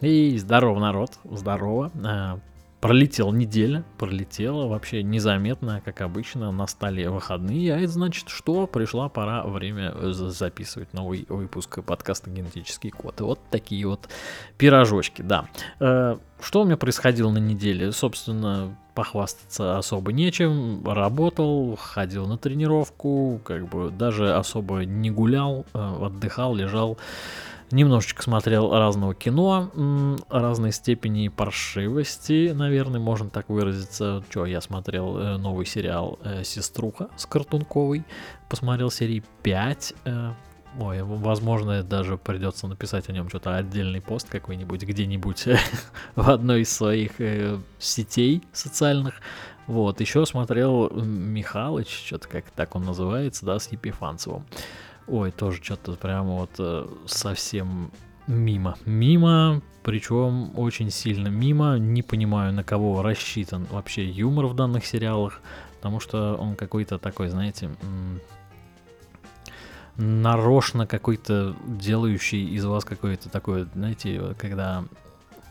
И здорово, народ, здорово. А, пролетела неделя, пролетела вообще незаметно, как обычно, на столе выходные. А это значит, что пришла пора время записывать новый выпуск подкаста «Генетический код». И вот такие вот пирожочки, да. А, что у меня происходило на неделе? Собственно, похвастаться особо нечем. Работал, ходил на тренировку, как бы даже особо не гулял, а, отдыхал, лежал Немножечко смотрел разного кино, разной степени паршивости, наверное, можно так выразиться. Что, я смотрел э, новый сериал э, «Сеструха» с Картунковой, посмотрел серии 5, э, Ой, возможно, даже придется написать о нем что-то отдельный пост какой-нибудь где-нибудь в одной из своих сетей социальных. Вот, еще смотрел Михалыч, что-то как так он называется, да, с Епифанцевым. Ой, тоже что-то прямо вот э, совсем мимо. Мимо, причем очень сильно мимо. Не понимаю, на кого рассчитан вообще юмор в данных сериалах, потому что он какой-то такой, знаете, нарочно какой-то делающий из вас какой-то такой, знаете, когда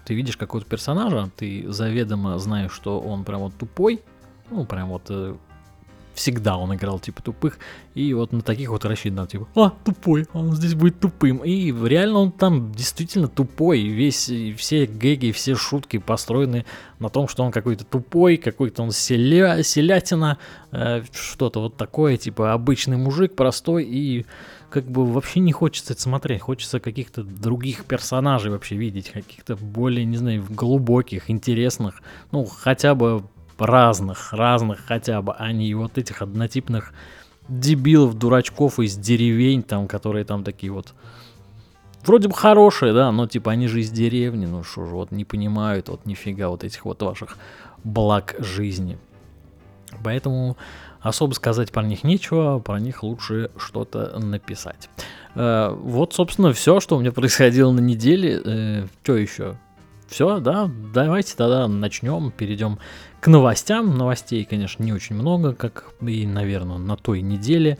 ты видишь какого-то персонажа, ты заведомо знаешь, что он прям вот тупой, ну, прям вот э, всегда он играл типа тупых, и вот на таких вот рассчитан, типа, а, тупой, он здесь будет тупым, и реально он там действительно тупой, весь, все гэги, все шутки построены на том, что он какой-то тупой, какой-то он селя, селятина, э, что-то вот такое, типа обычный мужик, простой, и как бы вообще не хочется это смотреть, хочется каких-то других персонажей вообще видеть, каких-то более, не знаю, глубоких, интересных, ну, хотя бы разных, разных хотя бы, а не вот этих однотипных дебилов, дурачков из деревень, там, которые там такие вот вроде бы хорошие, да, но типа они же из деревни, ну что же, вот не понимают вот нифига вот этих вот ваших благ жизни. Поэтому особо сказать про них нечего, про них лучше что-то написать. Э, вот, собственно, все, что у меня происходило на неделе. Э, что еще? Все, да, давайте тогда начнем, перейдем к новостям. Новостей, конечно, не очень много, как и, наверное, на той неделе.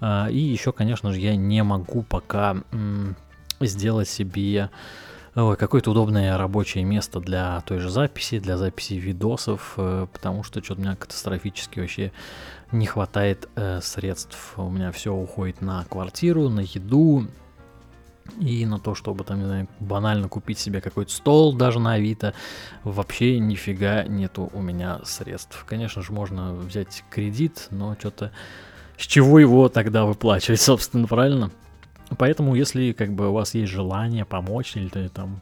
А, и еще, конечно же, я не могу пока сделать себе какое-то удобное рабочее место для той же записи, для записи видосов, э, потому что что-то у меня катастрофически вообще не хватает э, средств. У меня все уходит на квартиру, на еду, и на то, чтобы там, не знаю, банально купить себе какой-то стол даже на Авито, вообще нифига нету у меня средств. Конечно же, можно взять кредит, но что-то с чего его тогда выплачивать, собственно, правильно? Поэтому, если как бы у вас есть желание помочь или там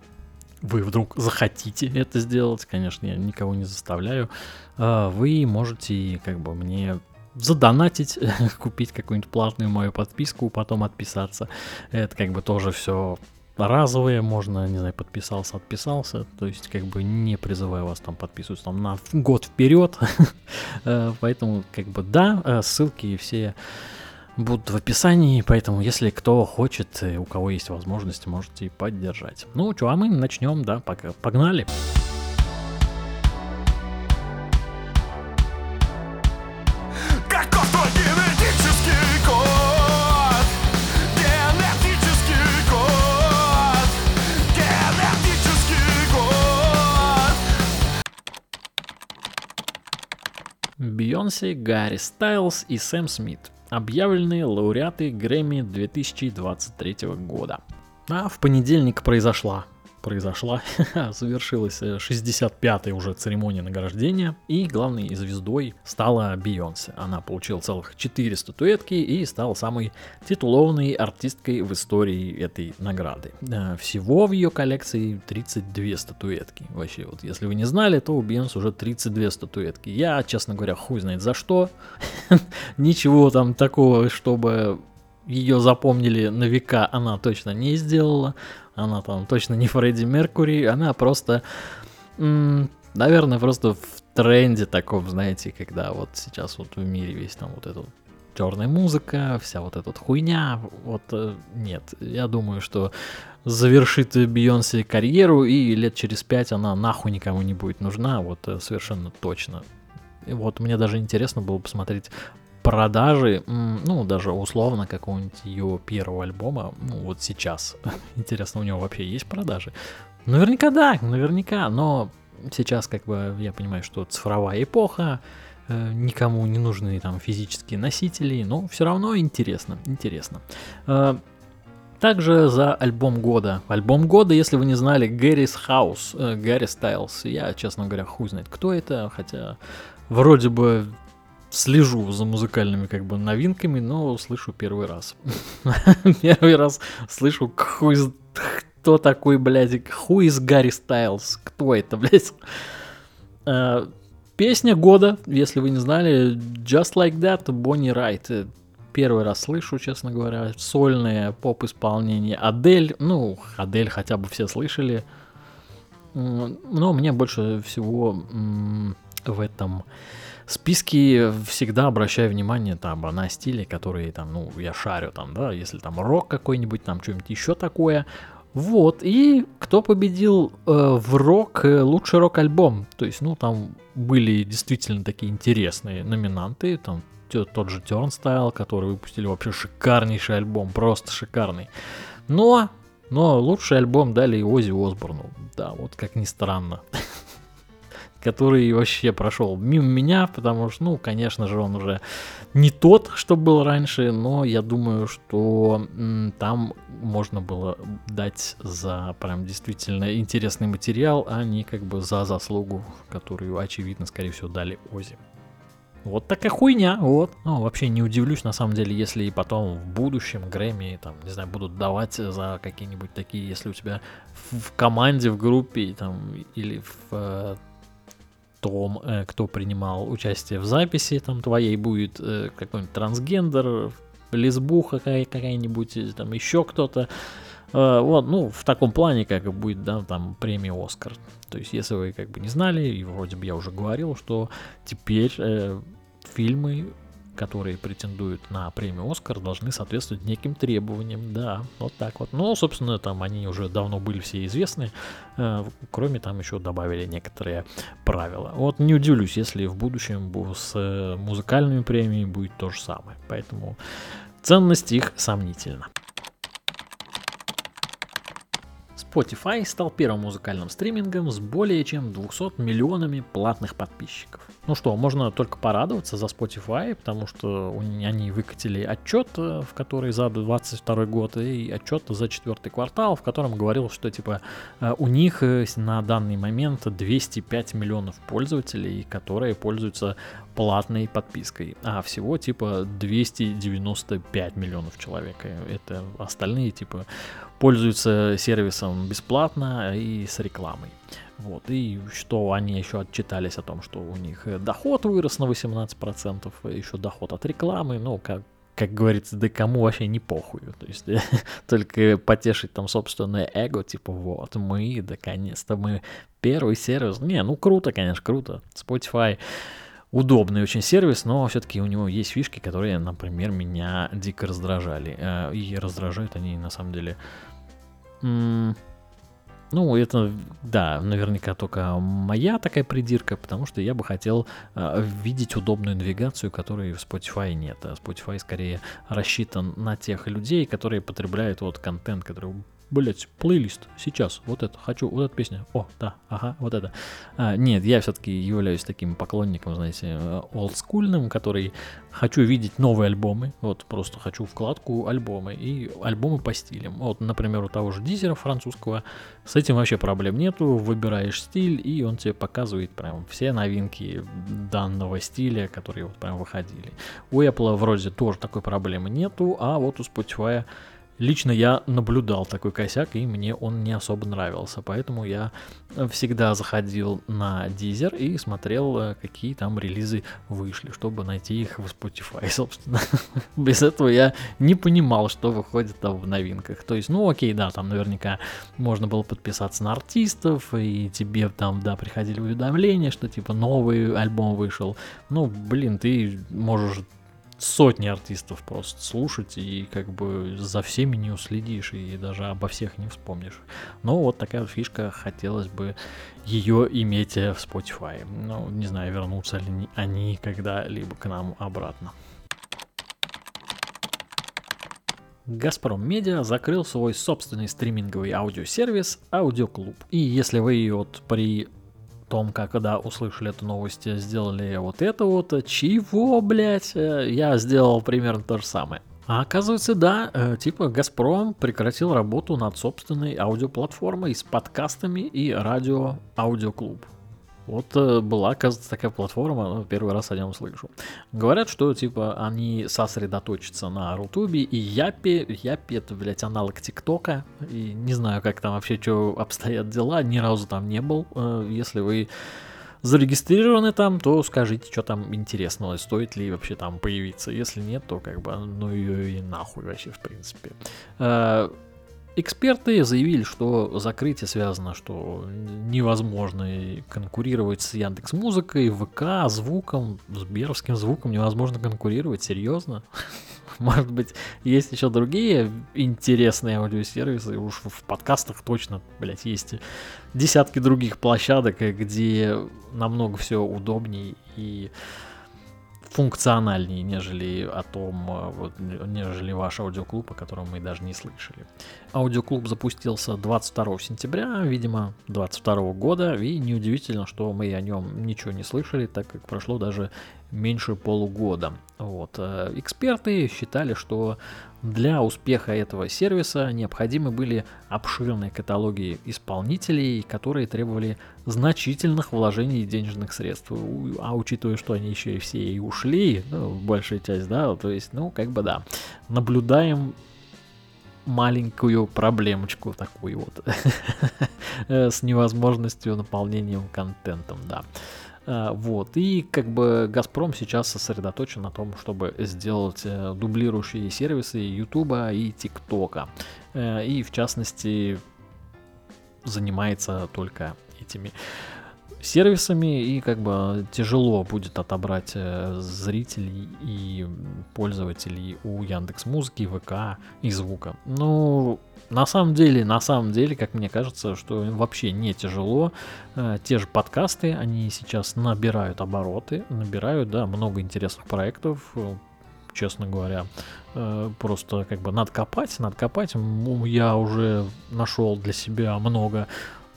вы вдруг захотите это сделать, конечно, я никого не заставляю, а, вы можете как бы мне задонатить, купить какую-нибудь платную мою подписку, потом отписаться. Это как бы тоже все разовые, можно, не знаю, подписался, отписался, то есть как бы не призываю вас там подписываться там на год вперед, э, поэтому как бы да, э, ссылки все будут в описании, поэтому если кто хочет, у кого есть возможность, можете поддержать. Ну что, а мы начнем, да, пока, погнали. Погнали. Бейонсе, Гарри Стайлз и Сэм Смит, объявленные лауреаты Грэмми 2023 года. А в понедельник произошла произошла, завершилась 65-я э, уже церемония награждения, и главной звездой стала Бейонсе. Она получила целых 4 статуэтки и стала самой титулованной артисткой в истории этой награды. Э, всего в ее коллекции 32 статуэтки. Вообще, вот если вы не знали, то у Бейонсе уже 32 статуэтки. Я, честно говоря, хуй знает за что. Ничего там такого, чтобы ее запомнили на века, она точно не сделала. Она там точно не Фредди Меркури, она просто, м- наверное, просто в тренде таком, знаете, когда вот сейчас вот в мире весь там вот этот черная музыка, вся вот эта хуйня, вот э, нет, я думаю, что завершит Бейонсе карьеру, и лет через пять она нахуй никому не будет нужна, вот э, совершенно точно. И вот мне даже интересно было посмотреть продажи, ну, даже условно какого-нибудь ее первого альбома, ну, вот сейчас. Интересно, у него вообще есть продажи? Наверняка да, наверняка, но сейчас как бы я понимаю, что цифровая эпоха, э, никому не нужны там физические носители, но все равно интересно, интересно. Э, также за альбом года. Альбом года, если вы не знали, Гаррис Хаус, э, Гарри Стайлз. Я, честно говоря, хуй знает, кто это, хотя вроде бы слежу за музыкальными как бы новинками, но слышу первый раз. Первый раз слышу кто такой, блядь, who is Гарри Стайлз? Кто это, блядь? Uh, песня года, если вы не знали, Just Like That, Бонни Райт. Первый раз слышу, честно говоря, сольное поп-исполнение. Адель, ну, Адель хотя бы все слышали. Но мне больше всего в этом списке всегда обращаю внимание там на стили, которые там, ну, я шарю там, да, если там рок какой-нибудь, там что-нибудь еще такое. Вот, и кто победил э, в рок, э, лучший рок-альбом. То есть, ну, там были действительно такие интересные номинанты, там тот же Turnstile, который выпустили вообще шикарнейший альбом, просто шикарный. Но, но лучший альбом дали Ози Осборну. Да, вот как ни странно. который вообще прошел мимо меня, потому что, ну, конечно же, он уже не тот, что был раньше, но я думаю, что там можно было дать за прям действительно интересный материал, а не как бы за заслугу, которую, очевидно, скорее всего, дали Ози. Вот такая хуйня, вот. Ну, вообще не удивлюсь, на самом деле, если и потом в будущем Грэмми, там, не знаю, будут давать за какие-нибудь такие, если у тебя в команде, в группе, там, или в э, том, э, кто принимал участие в записи там твоей, будет э, какой-нибудь трансгендер, лесбуха какая-нибудь, там еще кто-то. Э, вот, ну, в таком плане, как будет, да, там, премия Оскар. То есть, если вы как бы не знали, и вроде бы я уже говорил, что теперь э, фильмы которые претендуют на премию Оскар, должны соответствовать неким требованиям. Да, вот так вот. Но, собственно, там они уже давно были все известны. Э, кроме там еще добавили некоторые правила. Вот не удивлюсь, если в будущем с э, музыкальными премиями будет то же самое. Поэтому ценность их сомнительна. Spotify стал первым музыкальным стримингом с более чем 200 миллионами платных подписчиков. Ну что, можно только порадоваться за Spotify, потому что они выкатили отчет, э, в который за 22 год, и отчет за четвертый квартал, в котором говорил, что типа э, у них э, на данный момент 205 миллионов пользователей, которые пользуются платной подпиской, а всего типа 295 миллионов человек. Это остальные типа пользуются сервисом бесплатно и с рекламой. Вот, и что они еще отчитались о том, что у них доход вырос на 18%, еще доход от рекламы, ну, как, как говорится, да кому вообще не похуй. То есть только потешить там собственное эго, типа вот, мы, наконец-то мы первый сервис. Не, ну круто, конечно, круто. Spotify удобный очень сервис, но все-таки у него есть фишки, которые, например, меня дико раздражали. Э, и раздражают они на самом деле ну, это, да, наверняка только моя такая придирка, потому что я бы хотел э, видеть удобную навигацию, которой в Spotify нет. А Spotify скорее рассчитан на тех людей, которые потребляют вот контент, который блять, плейлист, сейчас, вот это, хочу, вот эта песня, о, да, ага, вот это. А, нет, я все-таки являюсь таким поклонником, знаете, олдскульным, который хочу видеть новые альбомы, вот просто хочу вкладку альбомы и альбомы по стилям. Вот, например, у того же Дизера французского, с этим вообще проблем нету, выбираешь стиль, и он тебе показывает прям все новинки данного стиля, которые вот прям выходили. У Apple вроде тоже такой проблемы нету, а вот у Spotify Лично я наблюдал такой косяк, и мне он не особо нравился, поэтому я всегда заходил на Deezer и смотрел, э, какие там релизы вышли, чтобы найти их в Spotify, собственно. Без этого я не понимал, что выходит там в новинках. То есть, ну окей, да, там наверняка можно было подписаться на артистов, и тебе там, да, приходили уведомления, что типа новый альбом вышел. Ну, блин, ты можешь сотни артистов просто слушать, и как бы за всеми не уследишь, и даже обо всех не вспомнишь. Но вот такая фишка, хотелось бы ее иметь в Spotify. Ну, не знаю, вернутся ли они когда-либо к нам обратно. Газпром Медиа закрыл свой собственный стриминговый аудиосервис Аудиоклуб. И если вы вот при том, как когда услышали эту новость, сделали вот это вот, чего, блять, я сделал примерно то же самое. А оказывается, да, э, типа Газпром прекратил работу над собственной аудиоплатформой с подкастами и радио Аудиоклуб. Вот э, была, оказывается, такая платформа, ну, первый раз о нем слышу. Говорят, что, типа, они сосредоточатся на Рутубе и Япе. Япе это, блядь, аналог ТикТока. И не знаю, как там вообще, что обстоят дела, ни разу там не был. Э, если вы зарегистрированы там, то скажите, что там интересного, стоит ли вообще там появиться. Если нет, то как бы, ну и нахуй вообще, в принципе. Эксперты заявили, что закрытие связано, что невозможно конкурировать с Яндекс Музыкой, ВК, звуком, Сберовским звуком невозможно конкурировать, серьезно. Может быть, есть еще другие интересные аудиосервисы, уж в подкастах точно, блядь, есть десятки других площадок, где намного все удобнее и функциональнее, нежели о том, э, вот, нежели ваш аудиоклуб, о котором мы даже не слышали. Аудиоклуб запустился 22 сентября, видимо, 22 года, и неудивительно, что мы о нем ничего не слышали, так как прошло даже меньше полугода. Вот. Э, эксперты считали, что для успеха этого сервиса необходимы были обширные каталоги исполнителей, которые требовали значительных вложений денежных средств. А учитывая, что они еще и все и ушли, ну, большая часть, да, то есть, ну, как бы да, наблюдаем маленькую проблемочку такую вот с невозможностью наполнением контентом, да. А, вот. И как бы Газпром сейчас сосредоточен на том, чтобы сделать э, дублирующие сервисы Ютуба и ТикТока. Э, и в частности занимается только этими сервисами и как бы тяжело будет отобрать э, зрителей и пользователей у Яндекс Музыки, ВК и звука. Ну, на самом деле, на самом деле, как мне кажется, что вообще не тяжело. Э, те же подкасты, они сейчас набирают обороты, набирают, да, много интересных проектов, э, честно говоря. Просто как бы надо копать, надо копать. Я уже нашел для себя много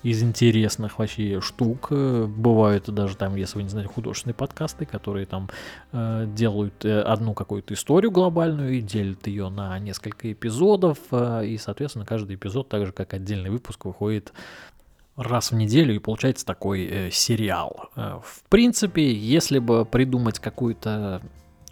из интересных вообще штук. Э, бывают даже там, если вы не знаете, художественные подкасты, которые там э, делают э, одну какую-то историю глобальную и делят ее на несколько эпизодов. Э, и, соответственно, каждый эпизод, так же как отдельный выпуск, выходит раз в неделю и получается такой э, сериал. Э, в принципе, если бы придумать какую-то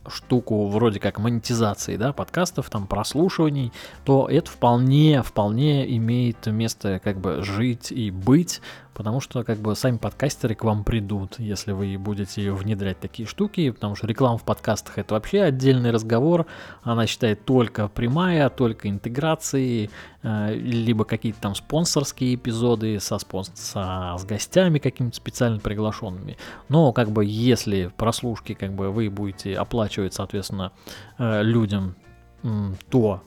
штуку вроде как монетизации, да, подкастов, там, прослушиваний, то это вполне, вполне имеет место как бы жить и быть, потому что как бы сами подкастеры к вам придут, если вы будете внедрять такие штуки, потому что реклама в подкастах это вообще отдельный разговор, она считает только прямая, только интеграции, э, либо какие-то там спонсорские эпизоды со, спонс... со с гостями какими-то специально приглашенными. Но как бы если прослушки как бы вы будете оплачивать, соответственно, э, людям то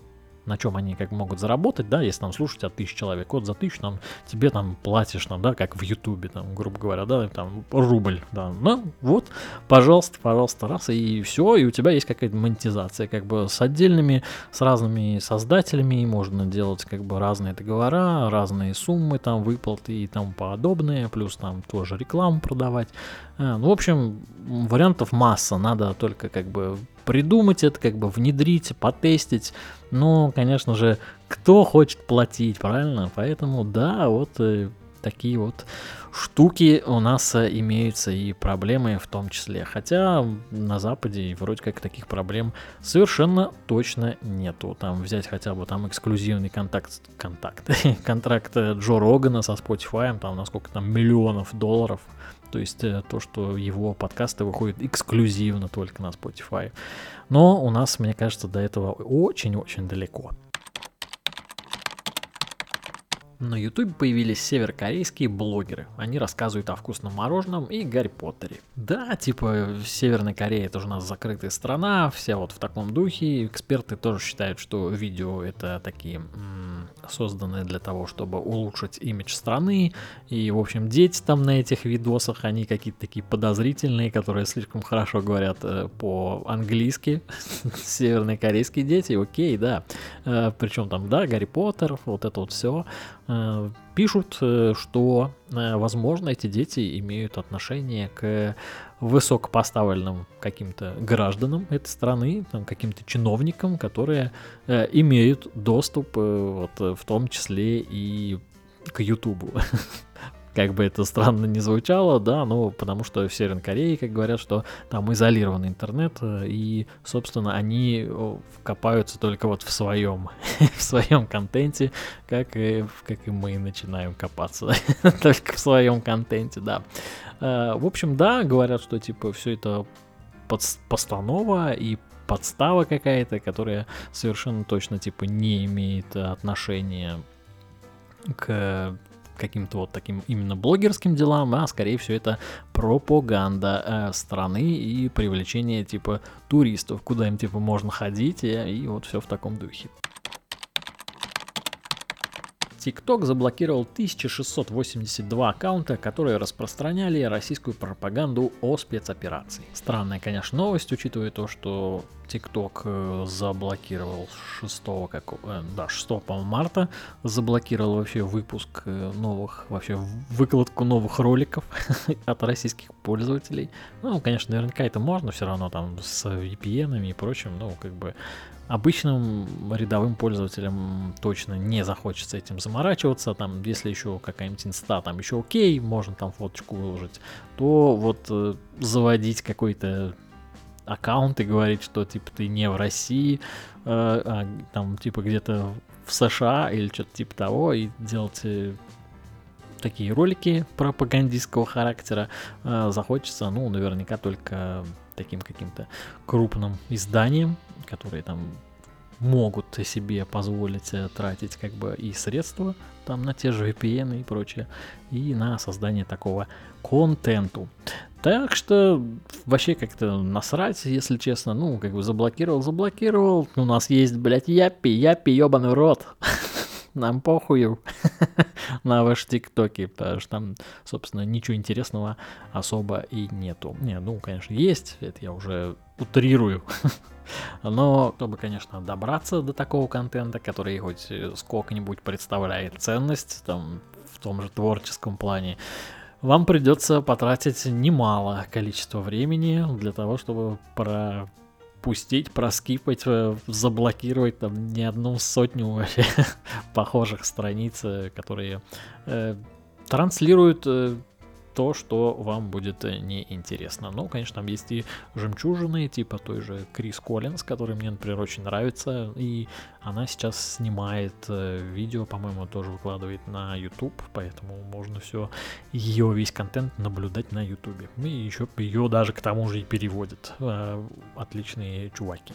на чем они как могут заработать, да, если там слушать от тысяч человек, вот за тысячу там тебе там платишь, там, да, как в Ютубе, там, грубо говоря, да, там рубль, да, ну вот, пожалуйста, пожалуйста, раз, и все, и у тебя есть какая-то монетизация, как бы с отдельными, с разными создателями, можно делать как бы разные договора, разные суммы, там, выплаты и тому подобное, плюс там тоже рекламу продавать, а, ну, в общем, вариантов масса, надо только как бы придумать это, как бы внедрить, потестить. Но, конечно же, кто хочет платить, правильно? Поэтому, да, вот э, такие вот штуки у нас э, имеются и проблемы в том числе. Хотя на Западе вроде как таких проблем совершенно точно нету. Там взять хотя бы там эксклюзивный контакт, контакт, контракт э, Джо Рогана со Spotify, там насколько там миллионов долларов то есть э, то, что его подкасты выходят эксклюзивно только на Spotify. Но у нас, мне кажется, до этого очень-очень далеко. На YouTube появились северокорейские блогеры. Они рассказывают о вкусном мороженом и Гарри Поттере. Да, типа Северная Корея это же у нас закрытая страна, все вот в таком духе. Эксперты тоже считают, что видео это такие созданы для того, чтобы улучшить имидж страны. И, в общем, дети там на этих видосах, они какие-то такие подозрительные, которые слишком хорошо говорят э, по-английски. Северные корейские дети, окей, да. Э, причем там, да, Гарри Поттер, вот это вот все. Э, пишут, что, возможно, эти дети имеют отношение к высокопоставленным каким-то гражданам этой страны, там, каким-то чиновникам, которые э, имеют доступ, э, вот, в том числе и к Ютубу. как бы это странно не звучало, да, но потому что в Северной Корее, как говорят, что там изолированный интернет, э, и, собственно, они копаются только вот в своем, в своем контенте, как и, как и мы начинаем копаться только в своем контенте, да. Э, в общем, да, говорят, что типа все это постанова и подстава какая-то, которая совершенно точно типа не имеет отношения к каким-то вот таким именно блогерским делам, а скорее всего это пропаганда э, страны и привлечение типа туристов, куда им типа можно ходить и, и вот все в таком духе. TikTok заблокировал 1682 аккаунта, которые распространяли российскую пропаганду о спецоперации. Странная, конечно, новость, учитывая то, что TikTok э, заблокировал 6, как, э, да, 6 по марта, заблокировал вообще выпуск э, новых, вообще выкладку новых роликов от российских пользователей. Ну, конечно, наверняка это можно все равно там с VPN и прочим, ну, как бы обычным рядовым пользователям точно не захочется этим заморачиваться, там, если еще какая-нибудь инста, там еще окей, можно там фоточку выложить, то вот заводить какой-то аккаунт и говорить, что типа ты не в России, э, а там типа где-то в США или что-то типа того, и делать э, такие ролики пропагандистского характера э, захочется, ну, наверняка только таким каким-то крупным изданием, которые там могут себе позволить э, тратить как бы и средства там на те же VPN и прочее, и на создание такого контенту. Так что вообще как-то насрать, если честно, ну, как бы заблокировал, заблокировал. У нас есть, блядь, япи, япи, ебаный рот. Нам похую на ваши тиктоки, потому что там, собственно, ничего интересного особо и нету. Не, ну, конечно, есть, это я уже утрирую. Но чтобы, конечно, добраться до такого контента, который хоть сколько-нибудь представляет ценность, там, в том же творческом плане, вам придется потратить немало количество времени для того, чтобы пропустить, проскипать, э, заблокировать там не одну сотню вообще похожих страниц, э, которые э, транслируют э, то, что вам будет э, неинтересно. Ну, конечно, там есть и жемчужины, типа той же Крис Коллинз, который мне, например, очень нравится, и она сейчас снимает э, видео, по-моему, тоже выкладывает на YouTube, поэтому можно все, ее весь контент наблюдать на YouTube. И еще ее даже к тому же и переводят. Э, отличные чуваки.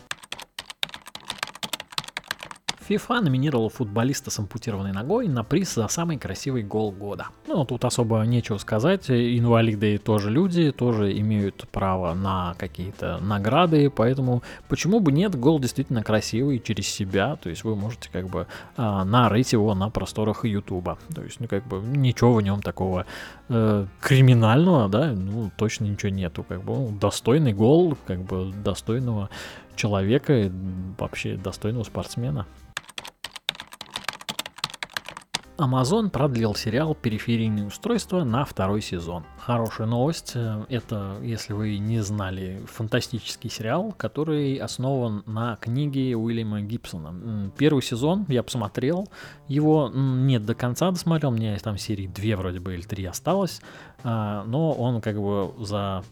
FIFA номинировала футболиста с ампутированной ногой на приз за самый красивый гол года. Ну, тут особо нечего сказать. Инвалиды тоже люди, тоже имеют право на какие-то награды, поэтому почему бы нет, гол действительно красивый через себя, то есть вы можете как бы а, нарыть его на просторах Ютуба. То есть, ну, как бы ничего в нем такого э, криминального, да, ну, точно ничего нету, как бы ну, достойный гол, как бы достойного человека, вообще достойного спортсмена. Amazon продлил сериал «Периферийные устройства» на второй сезон. Хорошая новость. Э, это, если вы не знали, фантастический сериал, который основан на книге Уильяма Гибсона. Первый сезон я посмотрел, его нет до конца досмотрел, у меня там серии две вроде бы или три осталось, а, но он как бы за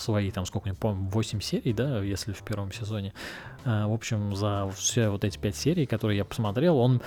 свои, там, сколько, не помню, 8 серий, да, если в первом сезоне. А, в общем, за все вот эти 5 серий, которые я посмотрел, он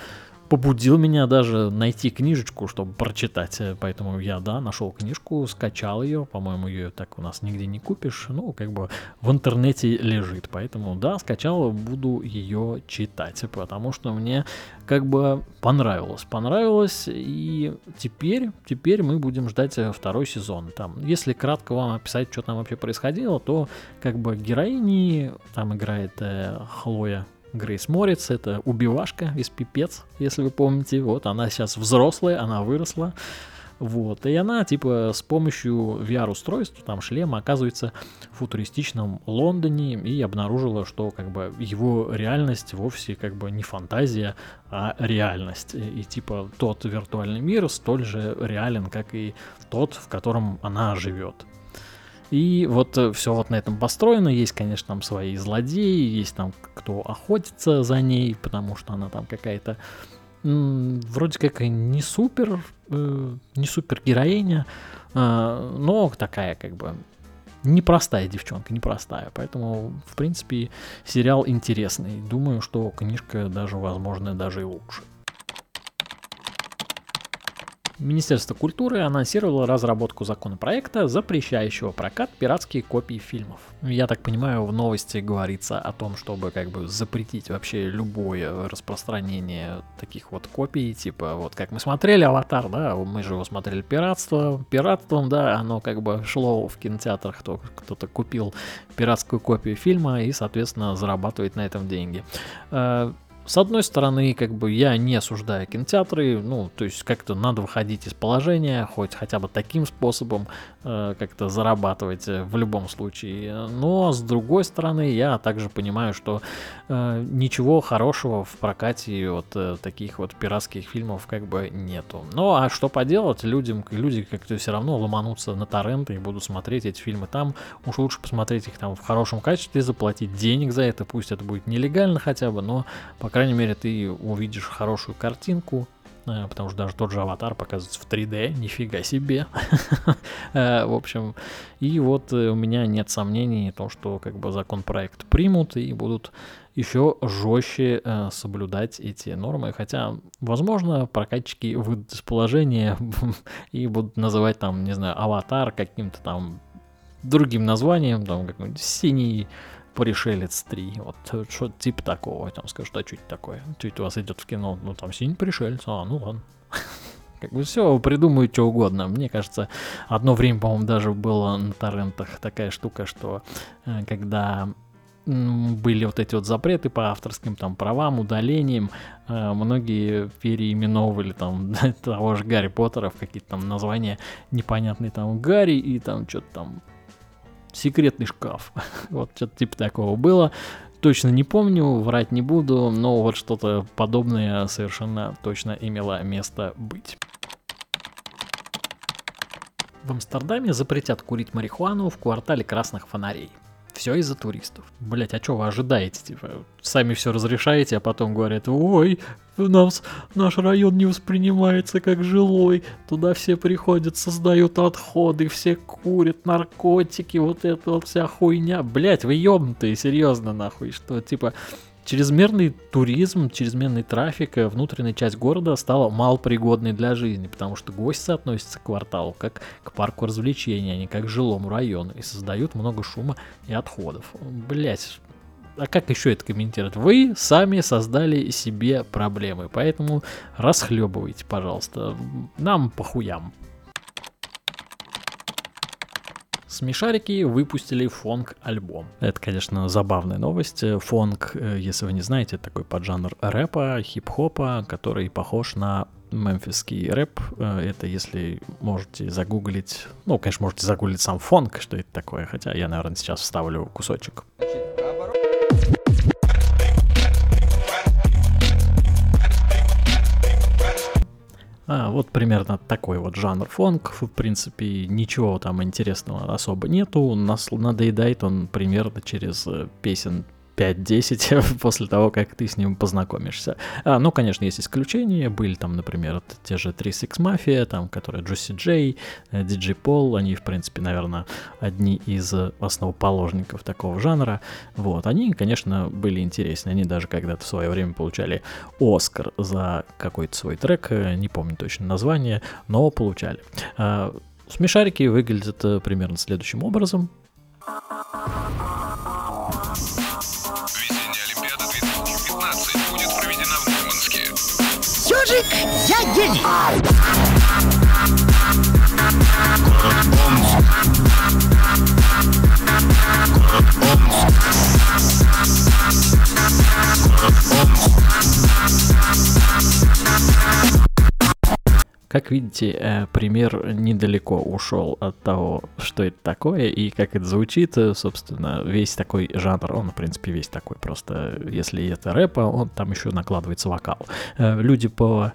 побудил меня даже найти книжечку, чтобы прочитать. Э, поэтому я, да, нашел книжку, скачал ее. По-моему, ее так у нас нигде не купишь. Ну, как бы в интернете лежит. Поэтому, да, скачал, буду ее читать. Потому что мне как бы понравилось. Понравилось. И теперь, теперь мы будем ждать э, второй сезон. Там, если кратко вам описать, что там вообще происходило, то как бы героини, там играет э, Хлоя Грейс Морец, это убивашка из пипец, если вы помните. Вот она сейчас взрослая, она выросла. Вот, и она, типа, с помощью VR-устройств, там, шлема, оказывается в футуристичном Лондоне и обнаружила, что, как бы, его реальность вовсе, как бы, не фантазия, а реальность. И типа, тот виртуальный мир столь же реален, как и тот, в котором она живет. И вот э, все вот на этом построено. Есть, конечно, там свои злодеи, есть там кто охотится за ней, потому что она там какая-то вроде как не супер, э, не супер героиня, э, но такая как бы непростая девчонка, непростая. Поэтому, в принципе, сериал интересный. Думаю, что книжка даже, возможно, даже и лучше. Министерство культуры анонсировало разработку законопроекта, запрещающего прокат пиратские копии фильмов. Я так понимаю, в новости говорится о том, чтобы как бы запретить вообще любое распространение таких вот копий, типа вот как мы смотрели «Аватар», да, мы же его смотрели пиратство, пиратством, да, оно как бы шло в кинотеатрах, кто, кто-то купил пиратскую копию фильма и, соответственно, зарабатывает на этом деньги. С одной стороны, как бы я не осуждаю кинотеатры, ну, то есть как-то надо выходить из положения, хоть хотя бы таким способом э, как-то зарабатывать э, в любом случае. Но с другой стороны, я также понимаю, что э, ничего хорошего в прокате вот э, таких вот пиратских фильмов как бы нету. Ну, а что поделать, людям, люди как-то все равно ломанутся на торренты и будут смотреть эти фильмы там. Уж лучше посмотреть их там в хорошем качестве, заплатить денег за это, пусть это будет нелегально хотя бы, но по крайней мере, ты увидишь хорошую картинку, э, потому что даже тот же аватар показывается в 3D, нифига себе. Э, в общем, и вот э, у меня нет сомнений, то, что как бы законопроект примут и будут еще жестче соблюдать эти нормы. Хотя, возможно, прокатчики выйдут из положения и будут называть там, не знаю, аватар каким-то там другим названием, там какой-нибудь синий Пришелец 3, вот что типа такого, там скажут, а что это такое? Это у вас идет в кино? Ну там синий пришелец, а ну ладно. Как бы все, придумают что угодно. Мне кажется, одно время, по-моему, даже было на торрентах такая штука, что э, когда были вот эти вот запреты по авторским там правам, удалениям, э, многие переименовывали там того же Гарри Поттера в какие-то там названия непонятные там Гарри и там что-то там секретный шкаф. вот что-то типа такого было. Точно не помню, врать не буду, но вот что-то подобное совершенно точно имело место быть. В Амстердаме запретят курить марихуану в квартале красных фонарей. Все из-за туристов. Блять, а что вы ожидаете? Типа, сами все разрешаете, а потом говорят, ой, у нас наш район не воспринимается как жилой, туда все приходят, создают отходы, все курят, наркотики, вот это вот вся хуйня. Блять, вы ёбнутые, серьезно нахуй, что типа Чрезмерный туризм, чрезмерный трафик, э, внутренняя часть города стала малопригодной для жизни, потому что гости относятся к кварталу как к парку развлечений, а не как к жилому району, и создают много шума и отходов. Блять, а как еще это комментировать? Вы сами создали себе проблемы, поэтому расхлебывайте, пожалуйста. Нам похуям. Смешарики выпустили фонг-альбом. Это, конечно, забавная новость. Фонг, э, если вы не знаете, такой поджанр рэпа, хип-хопа, который похож на мемфисский рэп. Э, это если можете загуглить, ну, конечно, можете загуглить сам фонг, что это такое, хотя я, наверное, сейчас вставлю кусочек. А, вот примерно такой вот жанр фонк. В принципе, ничего там интересного особо нету. Нас надоедает он примерно через э, песен 5-10 после того, как ты с ним познакомишься. А, ну, конечно, есть исключения. Были там, например, те же 36 Mafia, там, которые Джусси Джей, DJ Paul, они, в принципе, наверное, одни из основоположников такого жанра. Вот, они, конечно, были интересны. Они даже когда-то в свое время получали Оскар за какой-то свой трек, не помню точно название, но получали. А, смешарики выглядят э, примерно следующим образом. Толик Ягель. Thank you. Как видите, э, пример недалеко ушел от того, что это такое и как это звучит. Собственно, весь такой жанр, он, в принципе, весь такой. Просто если это рэпа, он там еще накладывается вокал. Э, люди по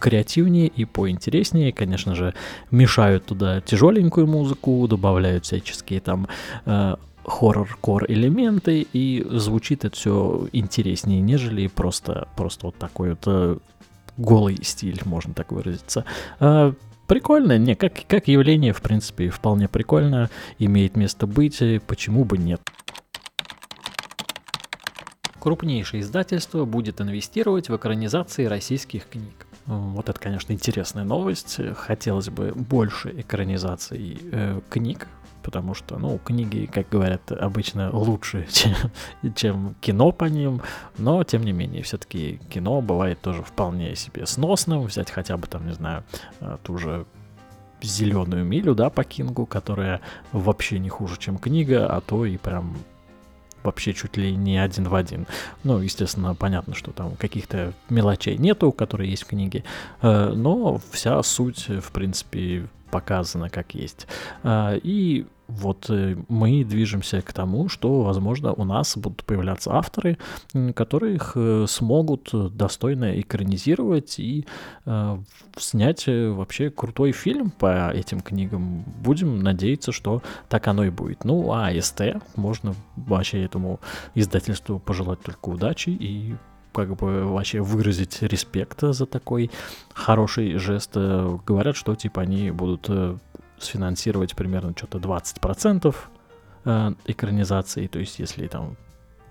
креативнее и поинтереснее, конечно же, мешают туда тяжеленькую музыку, добавляют всяческие там э, хоррор-кор элементы, и звучит это все интереснее, нежели просто, просто вот такой вот голый стиль, можно так выразиться. А, прикольно, не, как, как явление, в принципе, вполне прикольно, имеет место быть, почему бы нет. Крупнейшее издательство будет инвестировать в экранизации российских книг. Вот это, конечно, интересная новость. Хотелось бы больше экранизаций э, книг потому что, ну, книги, как говорят, обычно лучше, чем, чем кино по ним, но, тем не менее, все-таки кино бывает тоже вполне себе сносным, взять хотя бы, там, не знаю, э, ту же зеленую милю, да, по Кингу, которая вообще не хуже, чем книга, а то и прям вообще чуть ли не один в один. Ну, естественно, понятно, что там каких-то мелочей нету, которые есть в книге, э, но вся суть, в принципе, показана как есть. Э, и вот э, мы движемся к тому, что, возможно, у нас будут появляться авторы, которые их э, смогут достойно экранизировать и э, снять вообще крутой фильм по этим книгам. Будем надеяться, что так оно и будет. Ну, а СТ можно вообще этому издательству пожелать только удачи и как бы вообще выразить респект за такой хороший жест. Говорят, что типа они будут сфинансировать примерно что-то 20% э, экранизации, то есть если там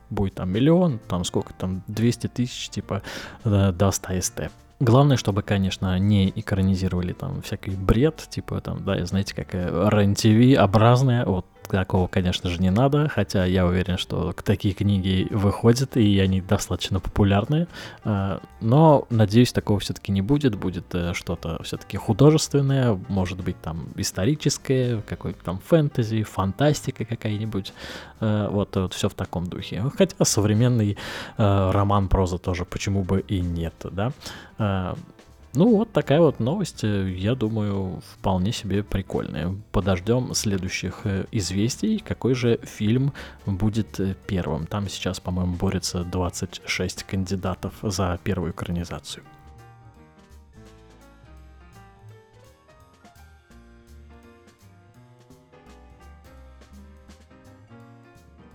будет там миллион, там сколько там, 200 тысяч, типа, э, даст АСТ. Главное, чтобы, конечно, не экранизировали там всякий бред, типа там, да, знаете, как РЕН-ТВ образная, вот такого, конечно же, не надо, хотя я уверен, что такие книги выходят, и они достаточно популярны. А, но, надеюсь, такого все-таки не будет. Будет э, что-то все-таки художественное, может быть, там историческое, какой-то там фэнтези, фантастика какая-нибудь. Э, вот, вот все в таком духе. Хотя современный э, роман проза тоже почему бы и нет, да. Ну, вот такая вот новость, э, я думаю, вполне себе прикольная. Подождем следующих э, известий, какой же фильм будет э, первым. Там сейчас, по-моему, борется 26 кандидатов за первую экранизацию.